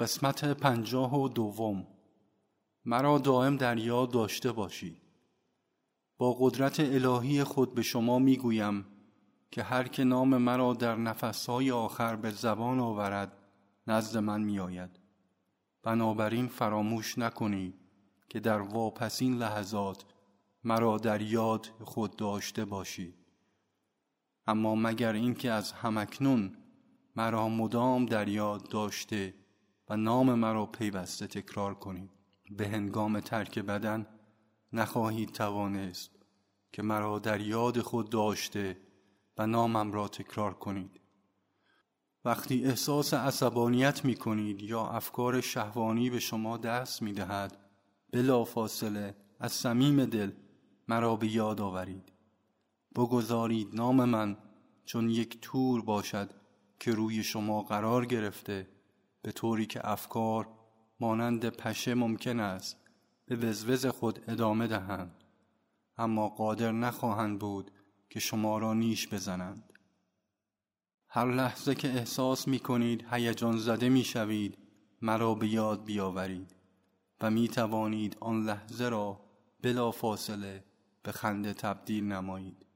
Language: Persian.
قسمت پنجاه و دوم. مرا دائم در یاد داشته باشید. با قدرت الهی خود به شما می‌گویم که هر که نام مرا در نفسهای آخر به زبان آورد نزد من میآید. بنابراین فراموش نکنید که در واپسین لحظات مرا در یاد خود داشته باشید. اما مگر اینکه از همکنون مرا مدام در یاد داشته و نام مرا پیوسته تکرار کنید. به هنگام ترک بدن نخواهید توانست که مرا در یاد خود داشته و نامم را تکرار کنید. وقتی احساس عصبانیت می کنید یا افکار شهوانی به شما دست می دهد بلا فاصله از صمیم دل مرا به یاد آورید. بگذارید نام من چون یک تور باشد که روی شما قرار گرفته به طوری که افکار مانند پشه ممکن است به وزوز خود ادامه دهند اما قادر نخواهند بود که شما را نیش بزنند. هر لحظه که احساس می کنید هیجان زده می شوید مرا به یاد بیاورید و می توانید آن لحظه را بلا فاصله به خنده تبدیل نمایید.